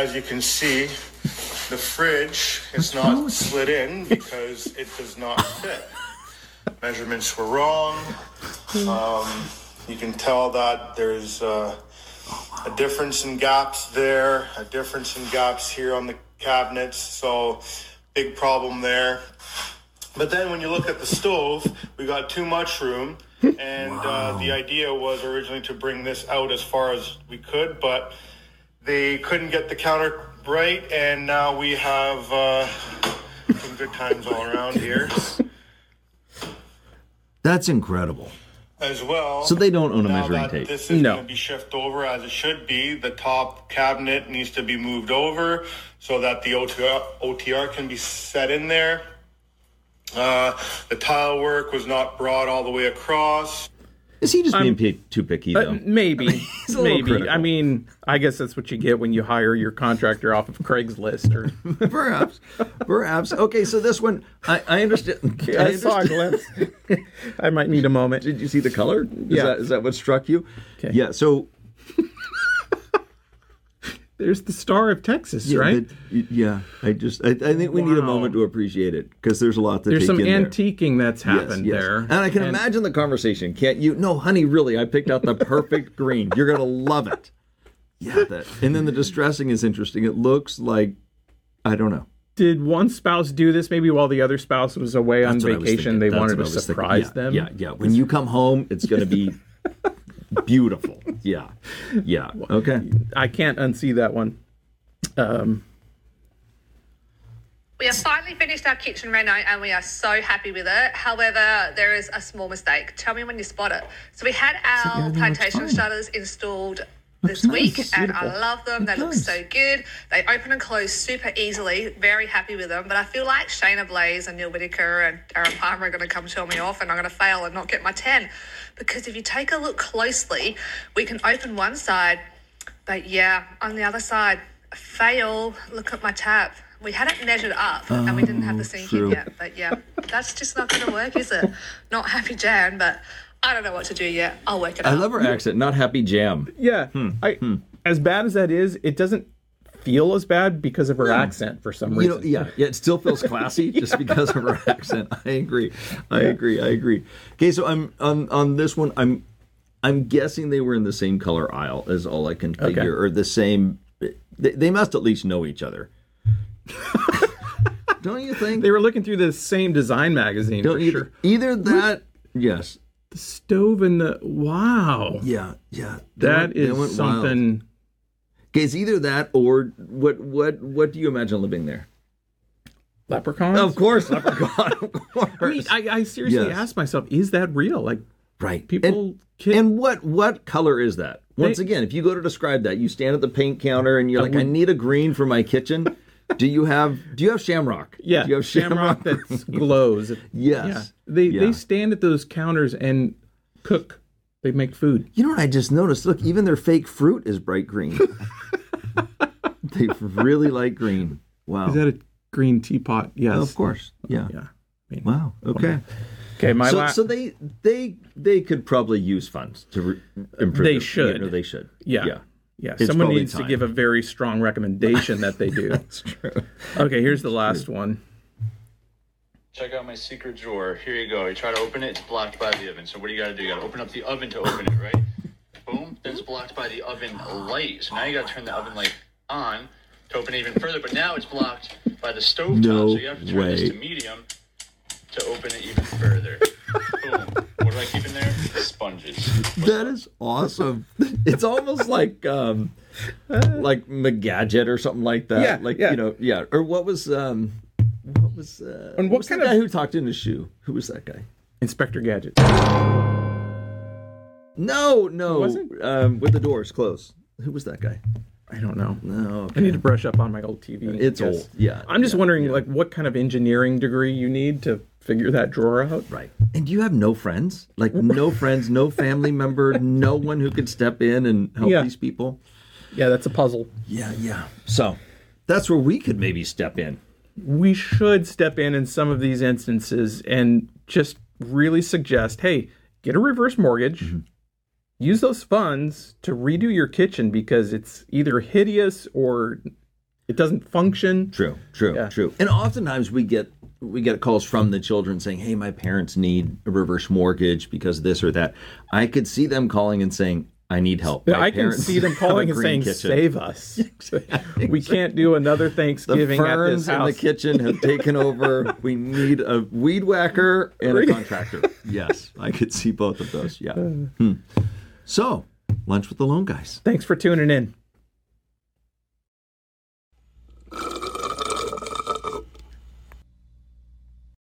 hard here, but as you can see, the fridge is not slid in because it does not fit. Measurements were wrong. Um, you can tell that there's uh, a difference in gaps there, a difference in gaps here on the cabinets. So, big problem there. But then when you look at the stove, we got too much room. And uh, the idea was originally to bring this out as far as we could, but they couldn't get the counter right. And now we have uh, some good times all around here That's incredible. as well. So they don't own a now measuring that tape. This is No. going to be shifted over as it should be. The top cabinet needs to be moved over so that the OTR, OTR can be set in there. Uh, the tile work was not brought all the way across. Is he just being too picky Uh, though? maybe, a little maybe. I mean, I guess that's what you get when you hire your contractor off of Craigslist. Or perhaps, perhaps. Okay, so this one, I, I understand. I I saw a glimpse. I might need a moment. Did you see the color? Is Yeah. that, is that what struck you? Okay. Yeah. So There's the Star of Texas, yeah, right? that- yeah. I just, I, I think we need a moment to appreciate it because there's a lot to There's take some in there. antiquing that's happened yes. there, And I can imagine the conversation. Can't you? No, honey, really, I picked out the perfect green. You're gonna love it. Yeah, that. And then the distressing is interesting. It looks like, I don't know. Did one spouse do this maybe while the other spouse was away on That's what I was vacation? They That's wanted to I was thinking. surprise Yeah, them. Yeah, yeah. When you come home, it's gonna be beautiful. Yeah, yeah. Okay. I can't unsee that one. Um, We have finally finished our kitchen reno and we are so happy with it. However, there is a small mistake. Tell me when you spot it. So we had our plantation shutters installed this nice. week and I love them. They look does. so good. They open and close super easily. Very happy with them. But I feel like Shaynna Blaze and Neale Whitaker and Darren Palmer are going to come tell me off and I'm going to fail and not get my 10. Because if you take a look closely, we can open one side, but yeah, on the other side, fail. Look at my tap. We had it measured up and we didn't have the sink in yet. But yeah, that's just not going to work, is it? Not happy Jan, but I don't know what to do yet. I'll work it I out. I love her accent. Not happy jam. yeah, Hmm, I as bad as that is, it doesn't feel as bad because of her accent for some You reason. know, yeah, yeah. It still feels classy just because of her accent. I agree. I agree. I agree. Okay, so I'm on on this one. I'm I'm guessing they were in the same color aisle. Is all I can figure, Okay. or the same. They, they must at least know each other. Don't you think? They were looking through the same design magazine Don't for you, sure. either that. Yes. The stove and the wow, Yeah. Yeah. That they is wild. something. Okay, it's either that or what? What? What do you imagine living there? Leprechauns. Of course, leprechaun. Of course. I mean, I, I seriously Yes. asked myself, is that real? Like right. people, And- kid, And what what color is that? Once They- again, if you go to describe that, you stand at the paint counter and you're like, we- I need a green for my kitchen. do you have do you have shamrock? yeah, Do you have shamrock shamrock? that glows. yes. Yeah, they Yeah. they stand at those counters and cook. They make food. You know what I just noticed? Look, even their fake fruit is bright green. they really like green. Wow. Is that a green teapot? Yes. of course. Yeah. Yeah. I mean, Wow. Okay. Okay, my so, la- so they they they could probably use funds to re- improve. They their- should. You know, they should. yeah. Yeah. Yeah. It's Someone probably needs to give a very strong recommendation that they do. That's true. Okay, here's the last one. Check out my secret drawer. Here you go. You try to open it, it's blocked by the oven. So what do you gotta do? You gotta open up the oven to open it, right? Boom. Then it's blocked by the oven light. So now you gotta turn the oven light on to open it even further. But now it's blocked by the stove top. No so you have to turn this way. to medium to open it even further. That is awesome. It's almost like um like McGadget or something like that. Yeah, like yeah. you know, yeah. Or what was um what was uh And what was kind the of- guy who talked in his shoe? Who was that guy? Inspector Gadget. No, no. Um with the doors closed. Who was that guy? I don't know. Oh, no. I need to brush up on my old TV. It's old. Yeah. I'm just yeah, wondering, yeah. like, what kind of engineering degree you need to figure that drawer out. Right. And do you have no friends? Like no friends, no family member, no one who could step in and help Yeah. these people? Yeah, that's a puzzle. Yeah, yeah. So that's where we could maybe step in. we should step in in some of these instances and just really suggest hey get a reverse mortgage mm-hmm. Use those funds to redo your kitchen because it's either hideous or it doesn't function. True, true, Yeah. true. And oftentimes we get we get calls from the children saying, "Hey, my parents need a reverse mortgage because of this or that." I could see them calling and saying, "I need help." My I can see them calling and saying, kitchen." "Save us! We can't do another The Thanksgiving at ferns this in the kitchen have taken over. We need a weed whacker and a contractor. Yes, I could see both of those. Yeah. Hmm. So, lunch with the Loan Guys. Thanks for tuning in.